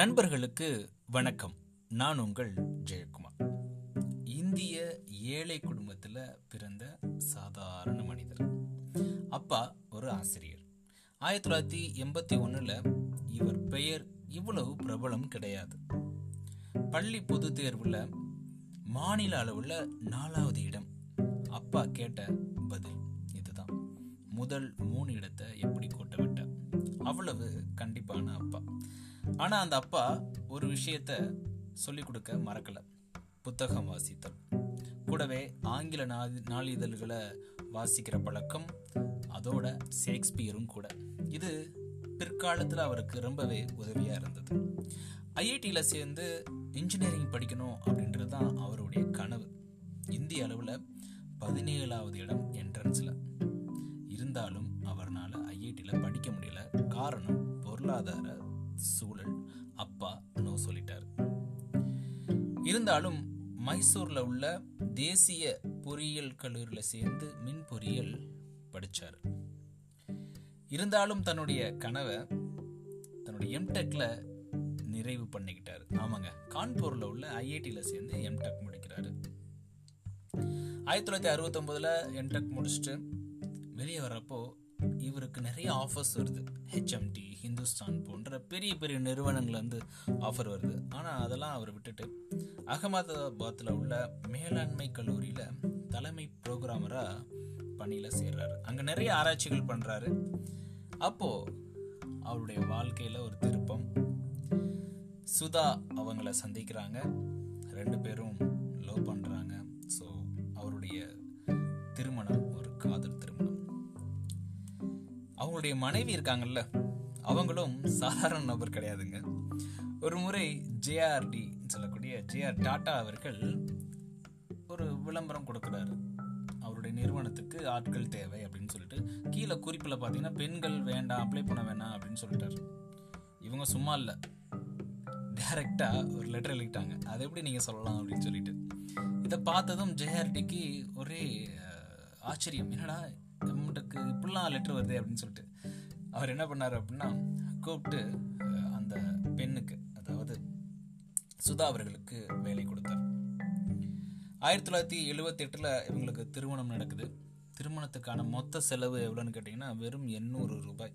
நண்பர்களுக்கு வணக்கம். நான் உங்கள் ஜெயக்குமார். இந்திய ஏழை குடும்பத்தில் பிறந்த சாதாரண மனிதர். அப்பா ஒரு ஆசிரியர். ஆயிரத்தி தொள்ளாயிரத்தி எண்பத்தி ஒன்றில் இவர் பெயர் இவ்வளவு பிரபலம் கிடையாது. பள்ளி பொது தேர்வில் மாநில அளவில் நாலாவது இடம். அப்பா கேட்ட பதில் இதுதான். முதல் மூணு இடத்தை எப்படி கொட்ட விட்ட அவ்வளவு கண்டிப்பான அப்பா. ஆனால் அந்த அப்பா ஒரு விஷயத்த சொல்லிக் கொடுக்க மறக்கலை. புத்தகம் வாசித்தல். கூடவே ஆங்கில நாளிதழ்களை வாசிக்கிற பழக்கம் அதோட ஷேக்ஸ்பியரும் கூட. இது பிற்காலத்தில் அவருக்கு ரொம்பவே உதவியாக இருந்தது. ஐஐடியில் சேர்ந்து இன்ஜினியரிங் படிக்கணும் அப்படின்றது தான் அவருடைய கனவு. இந்திய அளவில் பதினேழாவது இடம் என்ட்ரன்ஸில். இருந்தாலும் அவர்னால ஐஐடியில் படிக்க முடியல. காரணம் பொருளாதார சூழல் அப்பா நோ சொல்லிட்டார். இருந்தாலும் மைசூர்ல உள்ள தேசிய பொறியியல் கல்லூரியில் சேர்ந்து மின் பொறியியல் படிச்சார். இருந்தாலும் தன்னுடைய கனவை தன்னுடைய எம்டெக்ல நிறைவு பண்ணிக்கிட்டாரு. ஆமாங்க கான்பூர்ல உள்ள ஐஐடியில் சேர்ந்து எம்டெக் முடிக்கிறாரு. ஆயிரத்தி தொள்ளாயிரத்தி அறுபத்தொம்போதுல எம்டெக் முடிச்சுட்டு வெளியே வர்றப்போ இவருக்கு நிறைய ஆஃபர்ஸ் வருது. ஹெச்எம்டி ஹிந்துஸ்தான் போன்ற பெரிய பெரிய நிறுவனங்கள்லேருந்து ஆஃபர் வருது. ஆனால் அதெல்லாம் அவர் விட்டுட்டு அகமதாபாத்தில் உள்ள மேலாண்மை கல்லூரியில் தலைமை ப்ரோக்ராமராக பணியில் சேர்றாரு. அங்கே நிறைய ஆராய்ச்சிகள் பண்ணுறாரு அப்போது அவருடைய வாழ்க்கையில் ஒரு திருப்பம். சுதா அவங்கள சந்திக்கிறாங்க. ரெண்டு பேரும் லவ் பண்ணுறாங்க ஸோ அவருடைய அவருடைய மனைவி இருக்காங்கல்ல அவங்களும் சாதாரண நபர் கிடையாதுங்க. ஒரு முறை ஜேஆர்டி சொல்லக்கூடிய ஜேஆர் டாட்டா அவர்கள் ஒரு விளம்பரம் கொடுக்குறாரு. அவருடைய நிறுவனத்துக்கு ஆட்கள் தேவை அப்படின்னு சொல்லிட்டு கீழே குறிப்பில் பார்த்தீங்கன்னா பெண்கள் வேண்டாம் அப்ளை பண்ண வேணாம் அப்படின்னு சொல்லிட்டாரு. இவங்க சும்மா இல்லை. டேரெக்டாக ஒரு லெட்டர் எழுதிட்டாங்க. அதை எப்படி நீங்கள் சொல்லலாம்? அப்படின்னு சொல்லிட்டு. இதை பார்த்ததும் ஜெயஹார்டிக்கு ஒரே ஆச்சரியம். என்னடா நம்மளுக்கு இப்படிலாம் லெட்டர் வருது அப்படின்னு சொல்லிட்டு. அவர் என்ன பண்ணாரு அப்படின்னா கூப்பிட்டு அந்த பெண்ணுக்கு அதாவது சுதா அவர்களுக்கு வேலை கொடுத்தார். ஆயிரத்தி தொள்ளாயிரத்தி எழுபத்தி எட்டில் இவங்களுக்கு திருமணம் நடக்குது. திருமணத்துக்கான மொத்த செலவு எவ்வளோன்னு கேட்டிங்கன்னா வெறும் எண்ணூறு ரூபாய்.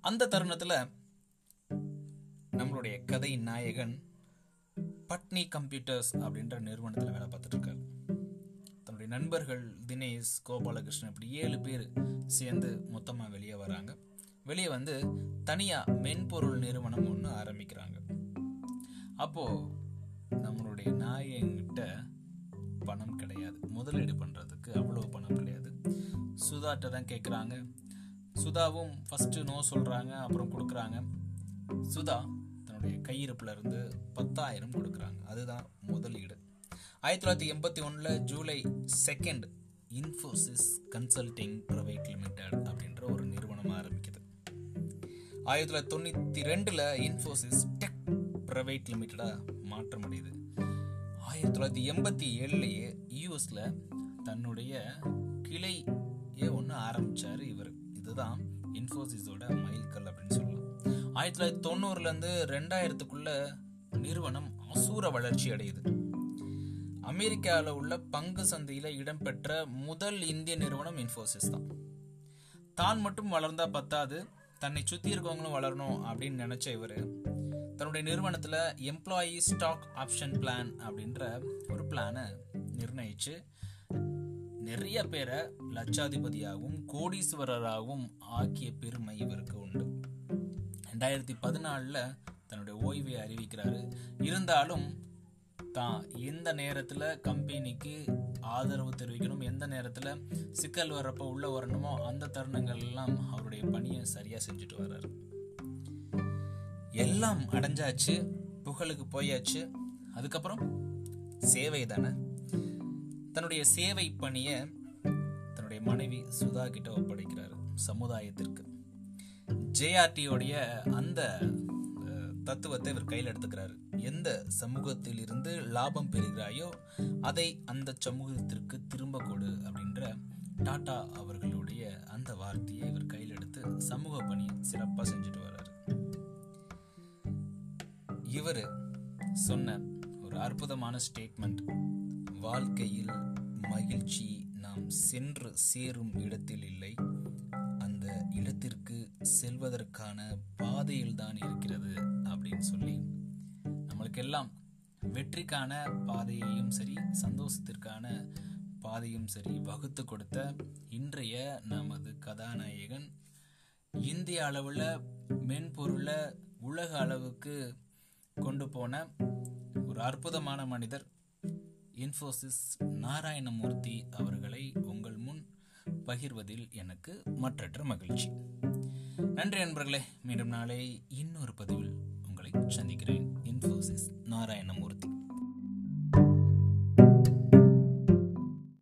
அந்த தருணத்தில் நம்மளுடைய கதை நாயகன் பட்னி கம்ப்யூட்டர்ஸ் அப்படின்ற நிறுவனத்தில் வேலை பார்த்துட்டு இருக்காரு. நண்பர்கள் தினேஷ் கோபாலகிருஷ்ணன் இப்படி ஏழு பேர் சேர்ந்து மொத்தமாக வெளியே வராங்க. வெளியே வந்து தனியாக மென்பொருள் நிறுவனம் ஒன்று ஆரம்பிக்கிறாங்க. அப்போது நம்மளுடைய நாயங்கிட்ட பணம் கிடையாது. முதலீடு பண்ணுறதுக்கு அவ்வளோ பணம் கிடையாது. சுதாட்ட தான் கேட்குறாங்க சுதாவும் ஃபஸ்ட்டு நோ சொல்கிறாங்க அப்புறம் கொடுக்குறாங்க. சுதா தன்னுடைய கையிருப்பில் இருந்து பத்தாயிரம் கொடுக்குறாங்க. அதுதான் முதலீடு. ஆயிரத்தி தொள்ளாயிரத்தி எண்பத்தி ஒன்றில் July second Infosys consulting private limited அப்படின்ற ஒரு நிறுவனம் ஆரம்பிக்குது. ஆயிரத்தி தொள்ளாயிரத்தி தொண்ணூற்றி ரெண்டில் இன்ஃபோசிஸ் டெக் ப்ரைவேட் லிமிட்டடாக மாற்றமடையுது ஆயிரத்தி தொள்ளாயிரத்தி எண்பத்தி ஏழுலேயே யூஎஸில் தன்னுடைய கிளையே ஒன்று ஆரம்பித்தார் இவர். இதுதான் இன்ஃபோசிஸோட மைல்கல் அப்படின்னு சொல்லலாம். ஆயிரத்தி தொள்ளாயிரத்தி தொண்ணூறுலேருந்து ரெண்டாயிரத்துக்குள்ள நிறுவனம் அசூர வளர்ச்சி அடையுது. அமெரிக்காவில் உள்ள பங்கு சந்தையில் இடம்பெற்ற முதல் இந்திய நிறுவனம் இன்ஃபோசிஸ் தான். தான் மட்டும் வளர்ந்தா பத்தாது தன்னை சுற்றி இருக்கவங்களும் வளரணும் அப்படின்னு நினச்ச இவர். தன்னுடைய நிறுவனத்தில் எம்ப்ளாயி ஸ்டாக் ஆப்ஷன் பிளான் அப்படின்ற ஒரு பிளானை நிர்ணயிச்சு நிறைய பேரை லட்சாதிபதியாகவும் கோடீஸ்வரராகவும் ஆக்கிய பெருமை இவருக்கு உண்டு. ரெண்டாயிரத்தி பதினாலில் தன்னுடைய ஓய்வை அறிவிக்கிறாரு. இருந்தாலும் தான். எந்த நேரத்தில் கம்பெனிக்கு ஆதரவு தெரிவிக்கணும். எந்த நேரத்தில் சிக்கல் வர்றப்போ உள்ளே வரணுமோ அந்த தருணங்கள் எல்லாம் அவருடைய பணியை சரியாக செஞ்சுட்டு வர்றார். எல்லாம் அடைஞ்சாச்சு புகழுக்கு போயாச்சு. அதுக்கப்புறம் சேவை தானே? தன்னுடைய சேவை பணியை தன்னுடைய மனைவி சுதா கிட்ட ஒப்படைக்கிறாரு சமுதாயத்திற்கு. ஜேஆர்டியோடைய அந்த தத்துவத்தை இவர் கையில் எடுத்துக்கிறாரு. எந்த சமூகத்தில் இருந்து லாபம் பெறுகிறாயோ அதை அந்த சமூகத்திற்கு திரும்ப கொடு அப்படின்ற டாடா அவர்களுடைய அந்த வார்த்தையை இவர் கையில் எடுத்து சமூக பணி சிறப்பாக செஞ்சுட்டு வர்றாரு. இவர் சொன்ன ஒரு அற்புதமான ஸ்டேட்மெண்ட் வாழ்க்கையில் மகிழ்ச்சி நாம் சென்று சேரும் இடத்தில் இல்லை. இடத்திற்கு செல்வதற்கான பாதையில் தான் இருக்கிறது அப்படின்னு சொல்லி நம்மளுக்கெல்லாம் வெற்றிக்கான பாதையையும் சரி சந்தோஷத்திற்கான பாதையும் சரி வகுத்து கொடுத்த இன்றைய நமது கதாநாயகன். இந்திய அளவில் மென்பொருளை உலக அளவுக்கு கொண்டு போன ஒரு அற்புதமான மனிதர் இன்ஃபோசிஸ் நாராயணமூர்த்தி அவர்களை உங்கள் முன் பகிர்வதில் எனக்கு மற்றற்ற மகிழ்ச்சி. நன்றி நண்பர்களே மீண்டும் நாளை இன்னொரு பதிவில் உங்களை சந்திக்கிறேன். இன்ஃபோசிஸ் நாராயணமூர்த்தி.